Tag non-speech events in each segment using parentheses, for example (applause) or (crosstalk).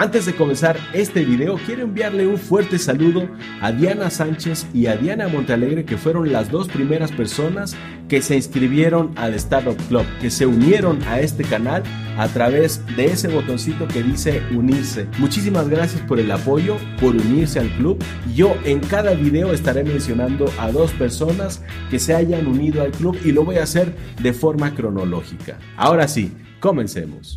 Antes de comenzar este video, quiero enviarle un fuerte saludo a Diana Sánchez y a Diana Montalegre, que fueron las dos primeras personas que se inscribieron al Startup Club, que se unieron a este canal a través de ese botoncito que dice unirse. Muchísimas gracias por el apoyo, por unirse al club. Yo en cada video estaré mencionando a dos personas que se hayan unido al club y lo voy a hacer de forma cronológica. Ahora sí, comencemos.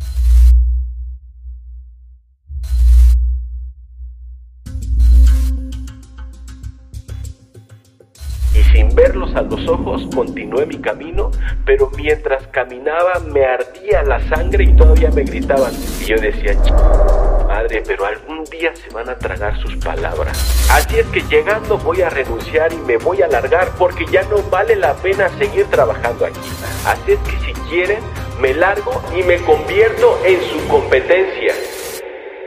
Ojos continué mi camino, pero mientras caminaba me ardía la sangre y todavía me gritaban. Y yo decía, madre, pero algún día se van a tragar sus palabras. Así es que llegando voy a renunciar y me voy a largar porque ya no vale la pena seguir trabajando aquí. Así es que si quieren, me largo y me convierto en su competencia.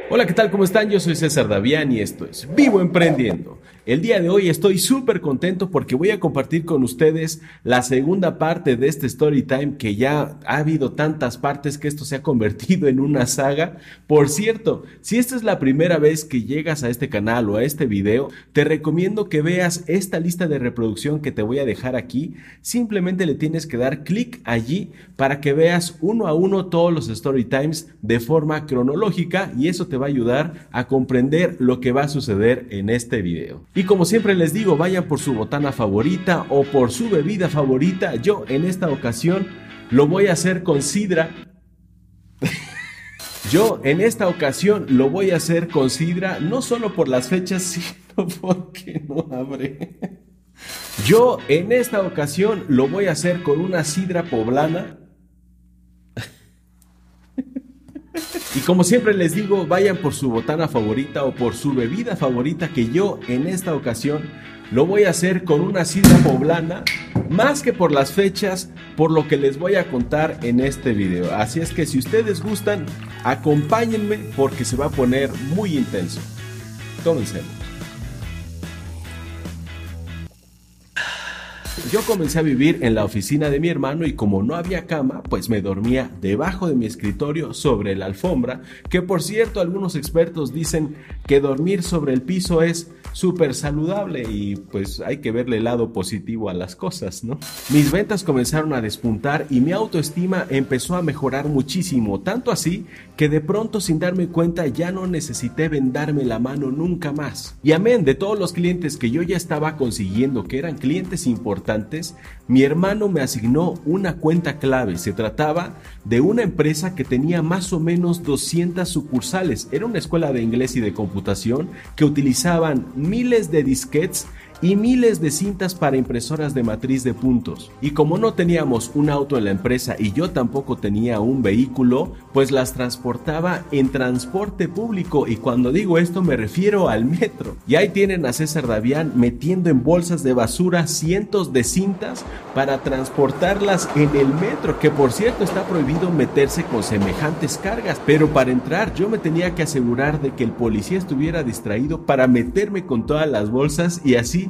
Hola, ¿qué tal? ¿Cómo están? Yo soy César Davián y esto es Vivo Emprendiendo. El día de hoy estoy súper contento porque voy a compartir con ustedes la segunda parte de este story time que ya ha habido tantas partes que esto se ha convertido en una saga. Por cierto, si esta es la primera vez que llegas a este canal o a este video, te recomiendo que veas esta lista de reproducción que te voy a dejar aquí. Simplemente le tienes que dar clic allí para que veas uno a uno todos los story times de forma cronológica y eso te va a ayudar a comprender lo que va a suceder en este video. Y como siempre les digo, vayan por su botana favorita o por su bebida favorita. Yo en esta ocasión lo voy a hacer con sidra. (laughs) Yo en esta ocasión lo voy a hacer con sidra, no solo por las fechas, (laughs) sino porque no abre. Yo en esta ocasión lo voy a hacer con una sidra poblana Y como siempre les digo, vayan por su botana favorita o por su bebida favorita que yo en esta ocasión lo voy a hacer con una sidra poblana, más que por las fechas, por lo que les voy a contar en este video. Así es que si ustedes gustan, acompáñenme porque se va a poner muy intenso. Comencemos. Yo comencé a vivir en la oficina de mi hermano y como no había cama, pues me dormía debajo de mi escritorio sobre la alfombra, que por cierto algunos expertos dicen que dormir sobre el piso es súper saludable y pues hay que verle el lado positivo a las cosas, ¿no? Mis ventas comenzaron a despuntar y mi autoestima empezó a mejorar muchísimo, tanto así que de pronto sin darme cuenta ya no necesité vendarme la mano nunca más. Y amén de todos los clientes que yo ya estaba consiguiendo, que eran clientes importantes, mi hermano me asignó una cuenta clave. Se trataba de una empresa que tenía más o menos 200 sucursales. Era una escuela de inglés y de computación que utilizaban miles de disquetes y miles de cintas para impresoras de matriz de puntos. Y como no teníamos un auto en la empresa y yo tampoco tenía un vehículo, pues las transportaba en transporte público y cuando digo esto me refiero al metro. Y ahí tienen a César Davián metiendo en bolsas de basura cientos de cintas para transportarlas en el metro, que por cierto está prohibido meterse con semejantes cargas, pero para entrar yo me tenía que asegurar de que el policía estuviera distraído para meterme con todas las bolsas y así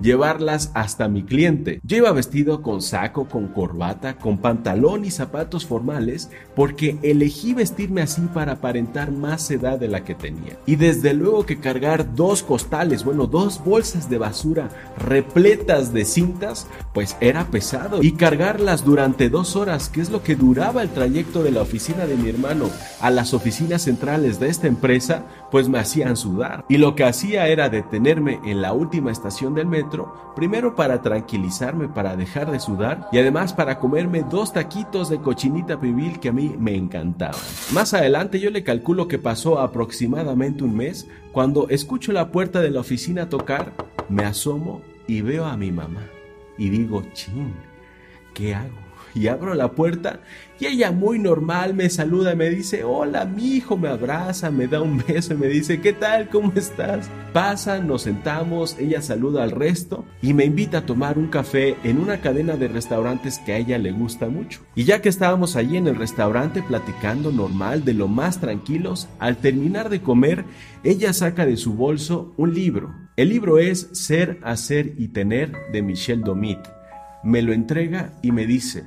llevarlas hasta mi cliente. Yo vestido con saco, con corbata, con pantalón y zapatos formales porque elegí vestirme así para aparentar más edad de la que tenía. Y desde luego que cargar dos costales, bueno, dos bolsas de basura repletas de cintas, pues era pesado. Y cargarlas durante dos horas, que es lo que duraba el trayecto de la oficina de mi hermano a las oficinas centrales de esta empresa, pues me hacían sudar. Y lo que hacía era detenerme en la última estación del metro, primero para tranquilizarme, para dejar de sudar y además para comerme dos taquitos de cochinita pibil que a mí me encantaban. Más adelante yo le calculo que pasó aproximadamente un mes cuando escucho la puerta de la oficina tocar, me asomo y veo a mi mamá y digo, ching, ¿qué hago? Y abro la puerta y ella muy normal me saluda, me dice, hola mi hijo, me abraza, me da un (laughs) beso y me dice, ¿qué tal? ¿Cómo estás? Pasa, nos sentamos, ella saluda al resto y me invita a tomar un café en una cadena de restaurantes que a ella le gusta mucho. Y ya que estábamos allí en el restaurante platicando normal, de lo más tranquilos, al terminar de comer, ella saca de su bolso un libro. El libro es Ser, Hacer y Tener de Michel Domit. Me lo entrega y me dice,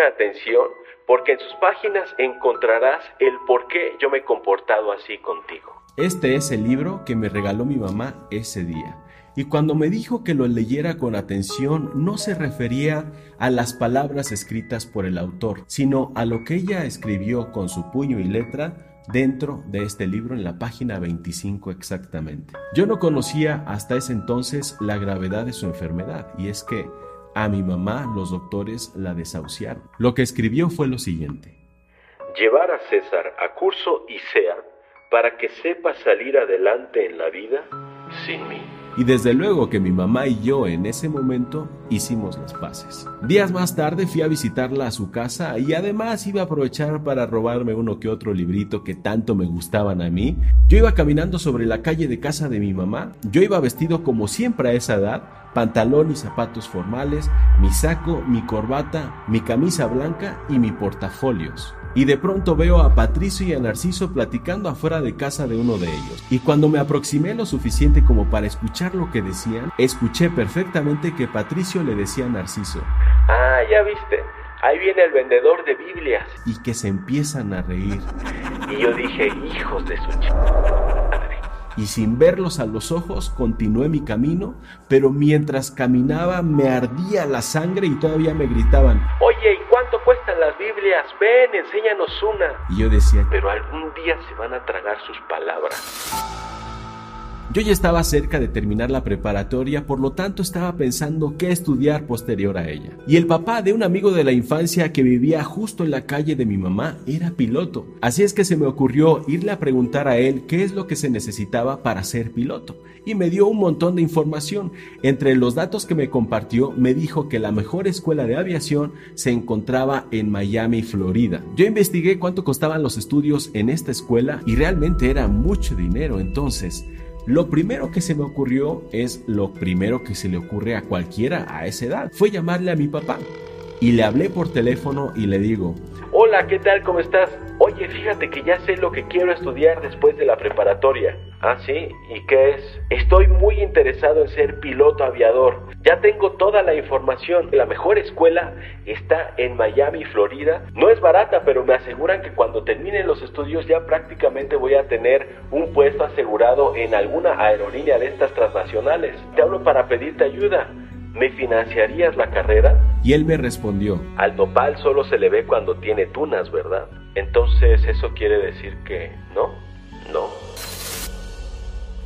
atención porque en sus páginas encontrarás el por qué yo me he comportado así contigo. Este es el libro que me regaló mi mamá ese día. Y cuando me dijo que lo leyera con atención, no se refería a las palabras escritas por el autor, sino a lo que ella escribió con su puño y letra dentro de este libro en la página 25 exactamente. Yo no conocía hasta ese entonces la gravedad de su enfermedad y es que a mi mamá los doctores la desahuciaron. Lo que escribió fue lo siguiente. Llevar a César a curso y sea para que sepa salir adelante en la vida sin mí. Y desde luego que mi mamá y yo en ese momento hicimos las paces. Días más tarde fui a visitarla a su casa y además iba a aprovechar para robarme uno que otro librito que tanto me gustaban a mí. Yo iba caminando sobre la calle de casa de mi mamá, yo iba vestido como siempre a esa edad, pantalón y zapatos formales, mi saco, mi corbata, mi camisa blanca y mi portafolios y de pronto veo a Patricio y a Narciso platicando afuera de casa de uno de ellos. Y cuando me aproximé lo suficiente como para escuchar lo que decían, escuché perfectamente que Patricio le decía a Narciso, Ah, ya viste, ahí viene el vendedor de Biblias. Y que se empiezan a reír. Y yo dije, hijos de su ch... Y sin verlos a los ojos continué mi camino, pero mientras caminaba me ardía la sangre y todavía me gritaban, Oye, ¿y cuánto las Biblias? Ven, enséñanos una. Y yo decía, pero algún día se van a tragar sus palabras. Yo ya estaba cerca de terminar la preparatoria, por lo tanto estaba pensando qué estudiar posterior a ella. Y el papá de un amigo de la infancia que vivía justo en la calle de mi mamá era piloto. Así es que se me ocurrió irle a preguntar a él qué es lo que se necesitaba para ser piloto. Y me dio un montón de información. Entre los datos que me compartió, me dijo que la mejor escuela de aviación se encontraba en Miami, Florida. Yo investigué cuánto costaban los estudios en esta escuela y realmente era mucho dinero. Entonces, lo primero que se me ocurrió es lo primero que se le ocurre a cualquiera a esa edad. Fue llamarle a mi papá. Y le hablé por teléfono y le digo, Hola, ¿qué tal? ¿Cómo estás? Oye, fíjate que ya sé lo que quiero estudiar después de la preparatoria. Ah, sí, ¿y qué es? Estoy muy interesado en ser piloto aviador. Ya tengo toda la información. La mejor escuela está en Miami, Florida. No es barata, pero me aseguran que cuando termine los estudios ya prácticamente voy a tener un puesto asegurado en alguna aerolínea de estas transnacionales. Te hablo para pedirte ayuda. ¿Me financiarías la carrera? Y él me respondió, Al nopal solo se le ve cuando tiene tunas, ¿verdad? Entonces eso quiere decir que no, no.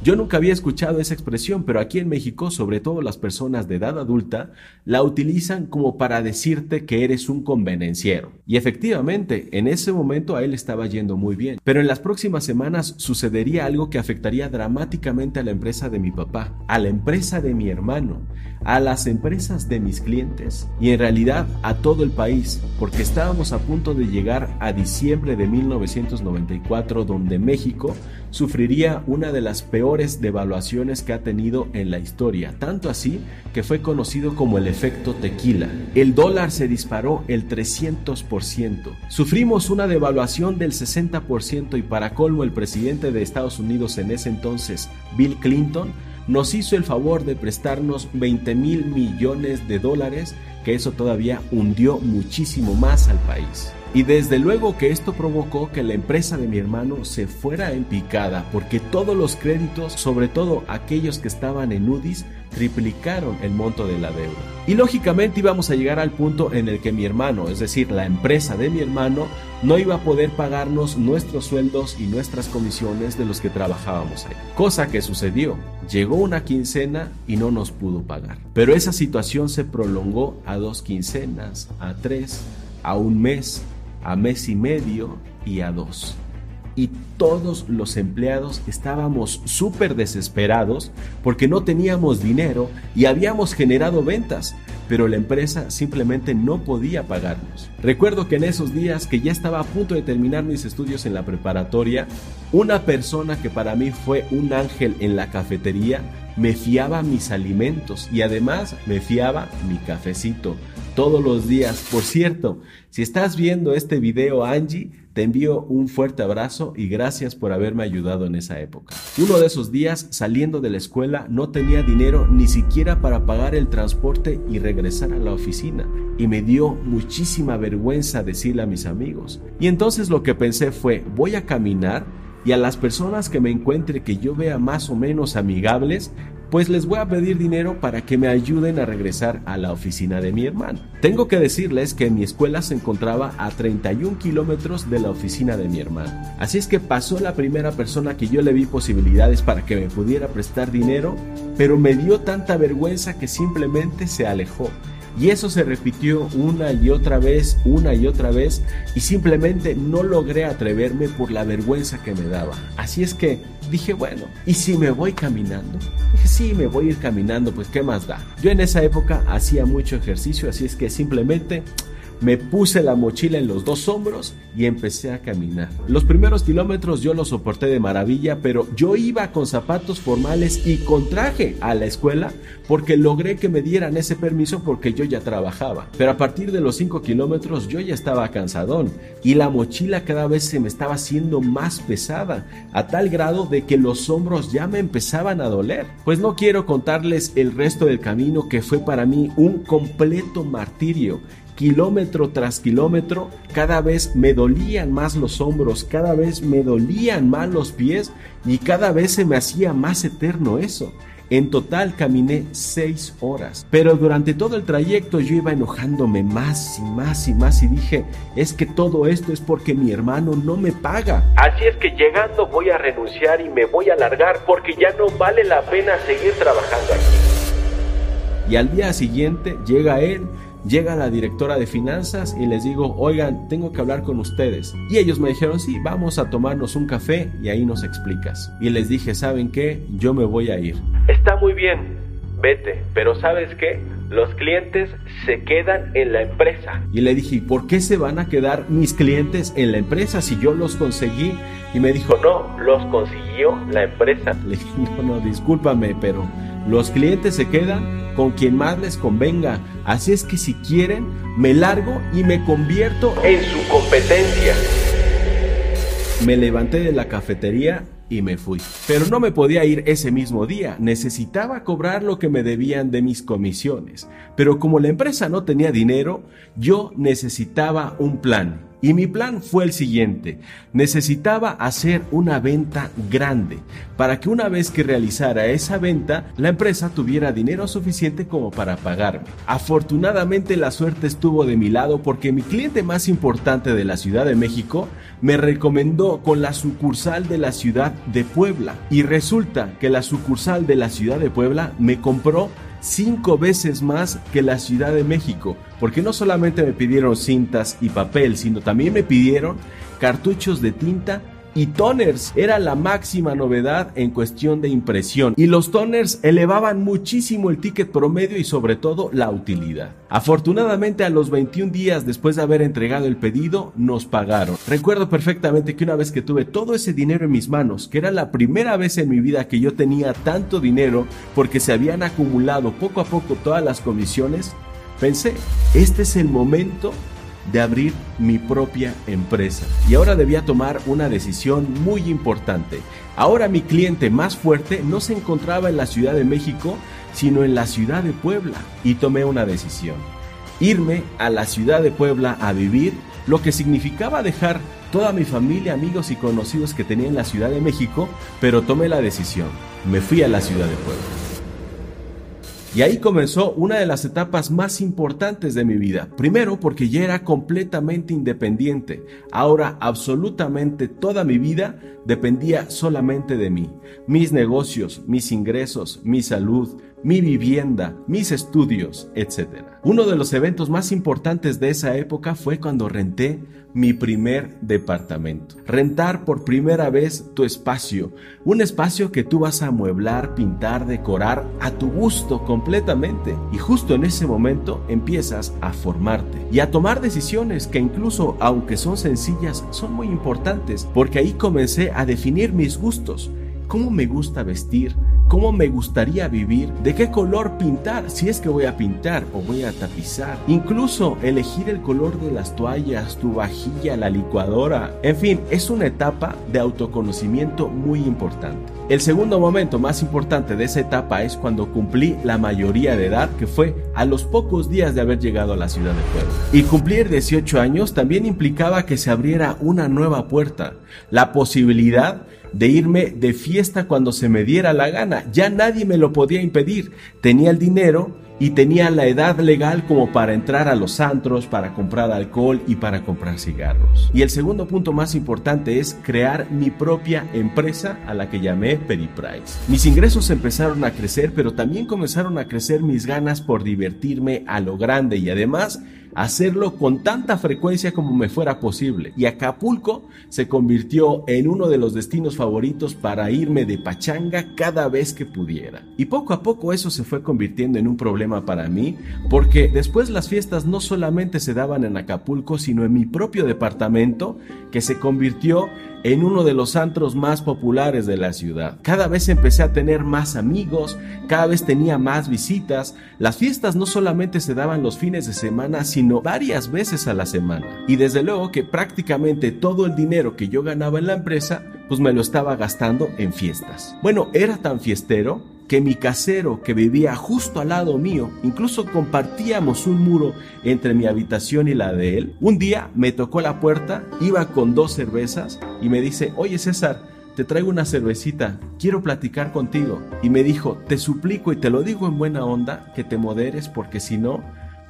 Yo nunca había escuchado esa expresión, pero aquí en México, sobre todo las personas de edad adulta, la utilizan como para decirte que eres un convenenciero. Y efectivamente, en ese momento a él estaba yendo muy bien. Pero en las próximas semanas sucedería algo que afectaría dramáticamente a la empresa de mi papá, a la empresa de mi hermano, a las empresas de mis clientes y en realidad a todo el país, porque estábamos a punto de llegar a diciembre de 1994 donde México sufriría una de las peores devaluaciones que ha tenido en la historia, tanto así que fue conocido como el efecto tequila. El dólar se disparó el 300%. Sufrimos una devaluación del 60% y para colmo el presidente de Estados Unidos en ese entonces, Bill Clinton, nos hizo el favor de prestarnos 20 mil millones de dólares, que eso todavía hundió muchísimo más al país. Y desde luego que esto provocó que la empresa de mi hermano se fuera en picada, porque todos los créditos, sobre todo aquellos que estaban en UDIs, triplicaron el monto de la deuda. Y lógicamente íbamos a llegar al punto en el que mi hermano, es decir, la empresa de mi hermano, no iba a poder pagarnos nuestros sueldos y nuestras comisiones de los que trabajábamos ahí. Cosa que sucedió. Llegó una quincena y no nos pudo pagar. Pero esa situación se prolongó a dos quincenas, a tres, a un mes, a mes y medio y a dos y todos los empleados estábamos súper desesperados porque no teníamos dinero y habíamos generado ventas, pero la empresa simplemente no podía pagarnos. Recuerdo que en esos días que ya estaba a punto de terminar mis estudios en la preparatoria, una persona que para mí fue un ángel en la cafetería me fiaba mis alimentos y además me fiaba mi cafecito todos los días. Por cierto, si estás viendo este video, Angie, te envío un fuerte abrazo y gracias por haberme ayudado en esa época. Uno de esos días, saliendo de la escuela, no tenía dinero ni siquiera para pagar el transporte y regresar a la oficina. Y me dio muchísima vergüenza decirle a mis amigos. Y entonces lo que pensé fue, voy a caminar y a las personas que me encuentre que yo vea más o menos amigables, pues les voy a pedir dinero para que me ayuden a regresar a la oficina de mi hermano. Tengo que decirles que mi escuela se encontraba a 31 kilómetros de la oficina de mi hermano. Así es que pasó la primera persona que yo le vi posibilidades para que me pudiera prestar dinero, pero me dio tanta vergüenza que simplemente se alejó. Y eso se repitió una y otra vez, una y otra vez, y simplemente no logré atreverme por la vergüenza que me daba. Así es que dije, bueno, ¿y si me voy caminando? Dije, sí, me voy a ir caminando, pues ¿qué más da? Yo en esa época hacía mucho ejercicio, así es que simplemente me puse la mochila en los dos hombros y empecé a caminar. Los primeros kilómetros yo los soporté de maravilla, pero yo iba con zapatos formales y con traje a la escuela porque logré que me dieran ese permiso porque yo ya trabajaba. Pero a partir de los 5 kilómetros yo ya estaba cansadón y la mochila cada vez se me estaba haciendo más pesada, a tal grado de que los hombros ya me empezaban a doler. Pues no quiero contarles el resto del camino que fue para mí un completo martirio kilómetro tras kilómetro, cada vez me dolían más los hombros, cada vez me dolían más los pies y cada vez se me hacía más eterno eso. En total caminé seis horas, pero durante todo el trayecto yo iba enojándome más y más y más y dije, es que todo esto es porque mi hermano no me paga. Así es que llegando voy a renunciar y me voy a largar porque ya no vale la pena seguir trabajando aquí. Y al día siguiente llega él Llega la directora de finanzas y les digo, oigan, tengo que hablar con ustedes. Y ellos me dijeron, sí, vamos a tomarnos un café y ahí nos explicas. Y les dije, ¿saben qué? Yo me voy a ir. Está muy bien, vete, pero ¿sabes qué? Los clientes se quedan en la empresa. Y le dije, ¿por qué se van a quedar mis clientes en la empresa si yo los conseguí? Y me dijo, no, los consiguió la empresa. (laughs) Le dije, no, no, discúlpame, pero los clientes se quedan con quien más les convenga. Así es que si quieren, me largo y me convierto en su competencia. Me levanté de la cafetería y me fui. Pero no me podía ir ese mismo día, necesitaba cobrar lo que me debían de mis comisiones. Pero como la empresa no tenía dinero, yo necesitaba un plan. Y mi plan fue el siguiente, necesitaba hacer una venta grande. Para que una vez que realizara esa venta, la empresa tuviera dinero suficiente como para pagarme. Afortunadamente la suerte estuvo de mi lado porque mi cliente más importante de la Ciudad de México me recomendó con la sucursal de la ciudad de Puebla. Y resulta que la sucursal de la ciudad de Puebla me compró cinco veces más que la Ciudad de México, porque no solamente me pidieron cintas y papel, sino también me pidieron cartuchos de tinta y toners era la máxima novedad en cuestión de impresión y los toners elevaban muchísimo el ticket promedio y sobre todo la utilidad. Afortunadamente a los 21 días después de haber entregado el pedido nos pagaron. Recuerdo perfectamente que una vez que tuve todo ese dinero en mis manos, que era la primera vez en mi vida que yo tenía tanto dinero porque se habían acumulado poco a poco todas las comisiones, pensé, este es el momento de abrir mi propia empresa. Y ahora debía tomar una decisión muy importante. Ahora mi cliente más fuerte no se encontraba en la Ciudad de México, sino en la ciudad de Puebla. Y tomé una decisión. Irme a la ciudad de Puebla a vivir, lo que significaba dejar toda mi familia, amigos y conocidos que tenía en la Ciudad de México, pero tomé la decisión. Me fui a la ciudad de Puebla. Y ahí comenzó una de las etapas más importantes de mi vida. Primero porque ya era completamente independiente. Ahora absolutamente toda mi vida dependía solamente de mí. Mis negocios, mis ingresos, mi salud, mi vivienda, mis estudios, etc. Uno de los eventos más importantes de esa época fue cuando renté mi primer departamento. Rentar por primera vez tu espacio, un espacio que tú vas a amueblar, pintar, decorar a tu gusto completamente. Y justo en ese momento empiezas a formarte y a tomar decisiones que incluso aunque son sencillas, son muy importantes, porque ahí comencé a definir mis gustos, cómo me gusta vestir, cómo me gustaría vivir, de qué color pintar, si es que voy a pintar o voy a tapizar. Incluso elegir el color de las toallas, tu vajilla, la licuadora. En fin, es una etapa de autoconocimiento muy importante. El segundo momento más importante de esa etapa es cuando cumplí la mayoría de edad, que fue a los pocos días de haber llegado a la ciudad de Puebla. Y cumplir 18 años también implicaba que se abriera una nueva puerta, la posibilidad de irme de fiesta cuando se me diera la gana. Ya nadie me lo podía impedir. Tenía el dinero y tenía la edad legal como para entrar a los antros, para comprar alcohol y para comprar cigarros. Y el segundo punto más importante es crear mi propia empresa a la que llamé Periprice. Mis ingresos empezaron a crecer, pero también comenzaron a crecer mis ganas por divertirme a lo grande y además hacerlo con tanta frecuencia como me fuera posible. Y Acapulco se convirtió en uno de los destinos favoritos para irme de pachanga cada vez que pudiera. Y poco a poco eso se fue convirtiendo en un problema para mí, porque después las fiestas no solamente se daban en Acapulco, sino en mi propio departamento, que se convirtió en uno de los antros más populares de la ciudad. Cada vez empecé a tener más amigos, cada vez tenía más visitas. Las fiestas no solamente se daban los fines de semana, sino varias veces a la semana. Y desde luego que prácticamente todo el dinero que yo ganaba en la empresa, pues me lo estaba gastando en fiestas. Bueno, era tan fiestero que mi casero que vivía justo al lado mío, incluso compartíamos un muro entre mi habitación y la de él, un día me tocó la puerta, iba con dos cervezas y me dice, oye César, te traigo una cervecita, quiero platicar contigo. Y me dijo, te suplico y te lo digo en buena onda, que te moderes porque si no,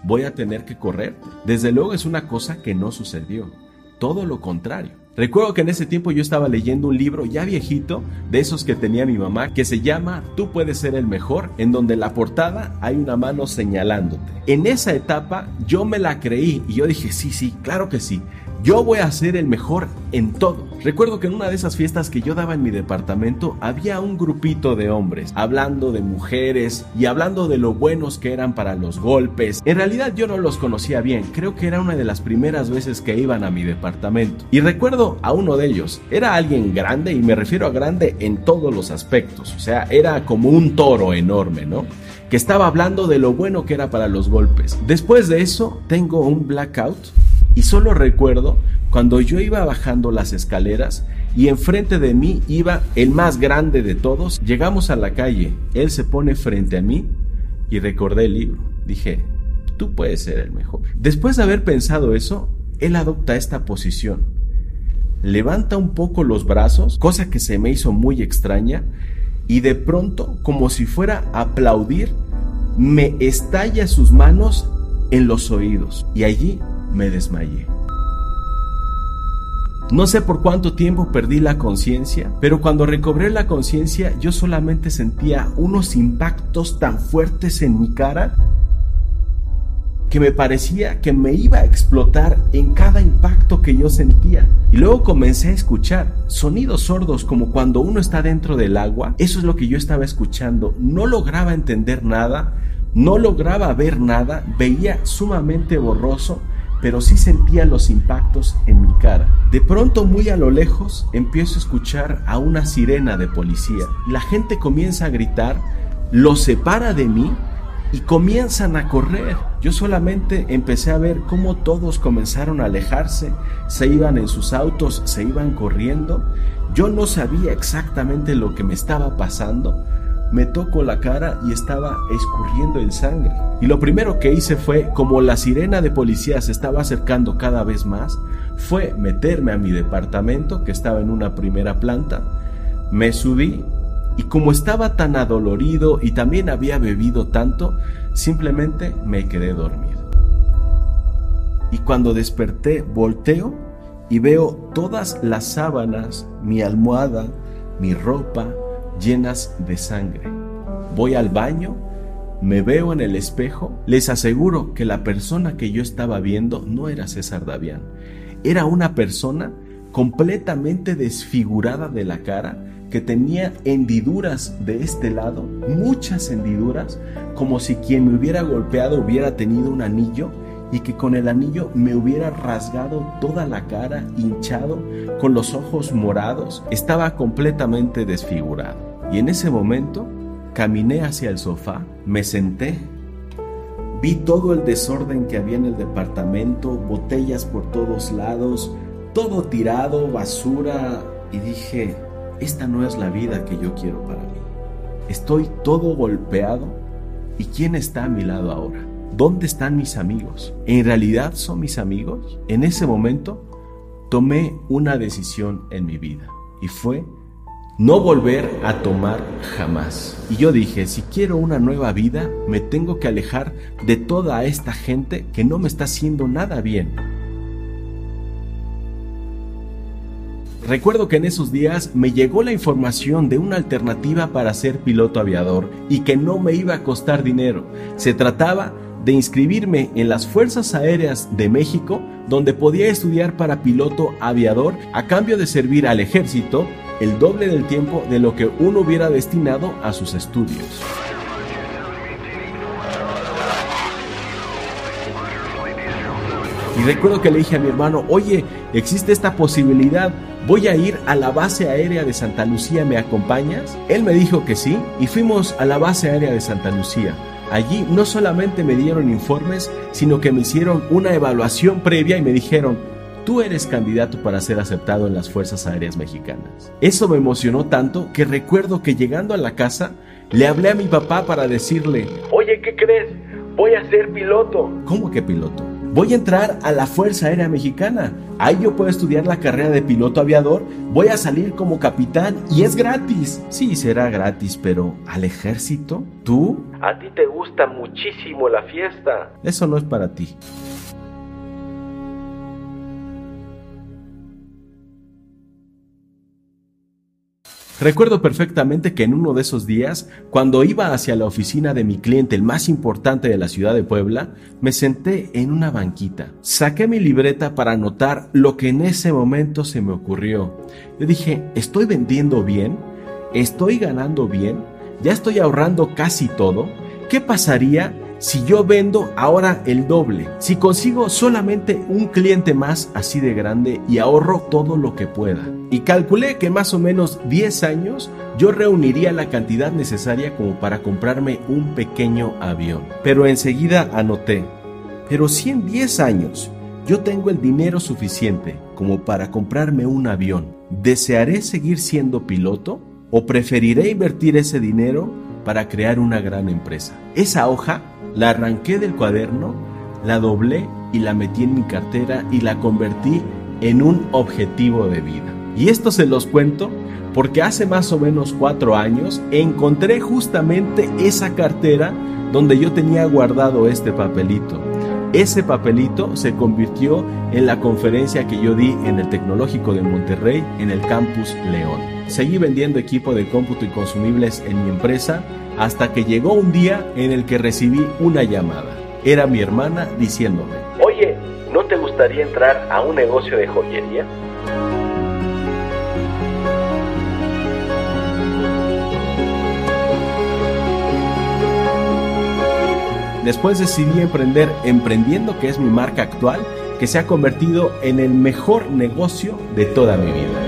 voy a tener que correr. Desde luego es una cosa que no sucedió, todo lo contrario. Recuerdo que en ese tiempo yo estaba leyendo un libro ya viejito, de esos que tenía mi mamá, que se llama Tú puedes ser el mejor, en donde la portada hay una mano señalándote. En esa etapa yo me la creí y yo dije, sí, sí, claro que sí. Yo voy a ser el mejor en todo. Recuerdo que en una de esas fiestas que yo daba en mi departamento había un grupito de hombres hablando de mujeres y hablando de lo buenos que eran para los golpes. En realidad yo no los conocía bien, creo que era una de las primeras veces que iban a mi departamento. Y recuerdo a uno de ellos, era alguien grande y me refiero a grande en todos los aspectos, o sea, era como un toro enorme, ¿no? Que estaba hablando de lo bueno que era para los golpes. Después de eso tengo un blackout solo recuerdo cuando yo iba bajando las escaleras y enfrente de mí iba el más grande de todos. Llegamos a la calle, él se pone frente a mí y recordé el libro. Dije, tú puedes ser el mejor. Después de haber pensado eso, él adopta esta posición. Levanta un poco los brazos, cosa que se me hizo muy extraña, y de pronto, como si fuera a aplaudir, me estalla sus manos en los oídos. Y allí me desmayé. No sé por cuánto tiempo perdí la conciencia, pero cuando recobré la conciencia yo solamente sentía unos impactos tan fuertes en mi cara que me parecía que me iba a explotar en cada impacto que yo sentía. Y luego comencé a escuchar sonidos sordos como cuando uno está dentro del agua. Eso es lo que yo estaba escuchando. No lograba entender nada, no lograba ver nada, veía sumamente borroso pero sí sentía los impactos en mi cara. De pronto, muy a lo lejos, empiezo a escuchar a una sirena de policía. La gente comienza a gritar, lo separa de mí y comienzan a correr. Yo solamente empecé a ver cómo todos comenzaron a alejarse, se iban en sus autos, se iban corriendo. Yo no sabía exactamente lo que me estaba pasando, me tocó la cara y estaba escurriendo el sangre. Y lo primero que hice fue, como la sirena de policía se estaba acercando cada vez más, fue meterme a mi departamento que estaba en una primera planta. Me subí y como estaba tan adolorido y también había bebido tanto, simplemente me quedé dormido. Y cuando desperté, volteo y veo todas las sábanas, mi almohada, mi ropa, llenas de sangre. Voy al baño, me veo en el espejo, les aseguro que la persona que yo estaba viendo no era César Davián, era una persona completamente desfigurada de la cara, que tenía hendiduras de este lado, muchas hendiduras, como si quien me hubiera golpeado hubiera tenido un anillo y que con el anillo me hubiera rasgado toda la cara, hinchado, con los ojos morados, estaba completamente desfigurado. Y en ese momento caminé hacia el sofá, me senté, vi todo el desorden que había en el departamento, botellas por todos lados, todo tirado, basura, y dije, esta no es la vida que yo quiero para mí. Estoy todo golpeado, ¿y quién está a mi lado ahora? ¿Dónde están mis amigos? ¿En realidad son mis amigos? En ese momento tomé una decisión en mi vida y fue no volver a tomar jamás. Y yo dije, si quiero una nueva vida, me tengo que alejar de toda esta gente que no me está haciendo nada bien. Recuerdo que en esos días me llegó la información de una alternativa para ser piloto aviador y que no me iba a costar dinero. Se trataba de inscribirme en las Fuerzas Aéreas de México, donde podía estudiar para piloto aviador a cambio de servir al ejército el doble del tiempo de lo que uno hubiera destinado a sus estudios. Y recuerdo que le dije a mi hermano, oye, existe esta posibilidad, voy a ir a la base aérea de Santa Lucía, ¿me acompañas? Él me dijo que sí y fuimos a la base aérea de Santa Lucía. Allí no solamente me dieron informes, sino que me hicieron una evaluación previa y me dijeron, tú eres candidato para ser aceptado en las Fuerzas Aéreas Mexicanas. Eso me emocionó tanto que recuerdo que llegando a la casa le hablé a mi papá para decirle, oye, ¿qué crees? Voy a ser piloto. ¿Cómo que piloto? Voy a entrar a la Fuerza Aérea Mexicana. Ahí yo puedo estudiar la carrera de piloto aviador, voy a salir como capitán y es gratis. Sí, será gratis, pero ¿al ejército? ¿Tú? A ti te gusta muchísimo la fiesta. Eso no es para ti. Recuerdo perfectamente que en uno de esos días, cuando iba hacia la oficina de mi cliente, el más importante de la ciudad de Puebla, me senté en una banquita. Saqué mi libreta para anotar lo que en ese momento se me ocurrió. Yo dije, ¿estoy vendiendo bien? ¿Estoy ganando bien? ¿Ya estoy ahorrando casi todo? ¿Qué pasaría si yo vendo ahora el doble, si consigo solamente un cliente más así de grande y ahorro todo lo que pueda. Y calculé que más o menos 10 años yo reuniría la cantidad necesaria como para comprarme un pequeño avión. Pero enseguida anoté, pero si en 10 años yo tengo el dinero suficiente como para comprarme un avión, ¿desearé seguir siendo piloto? ¿O preferiré invertir ese dinero para crear una gran empresa? Esa hoja la arranqué del cuaderno, la doblé y la metí en mi cartera y la convertí en un objetivo de vida. Y esto se los cuento porque hace más o menos cuatro años encontré justamente esa cartera donde yo tenía guardado este papelito. Ese papelito se convirtió en la conferencia que yo di en el Tecnológico de Monterrey en el Campus León. Seguí vendiendo equipo de cómputo y consumibles en mi empresa hasta que llegó un día en el que recibí una llamada. Era mi hermana diciéndome, Oye, ¿no te gustaría entrar a un negocio de joyería? Después decidí emprender Emprendiendo, que es mi marca actual, que se ha convertido en el mejor negocio de toda mi vida.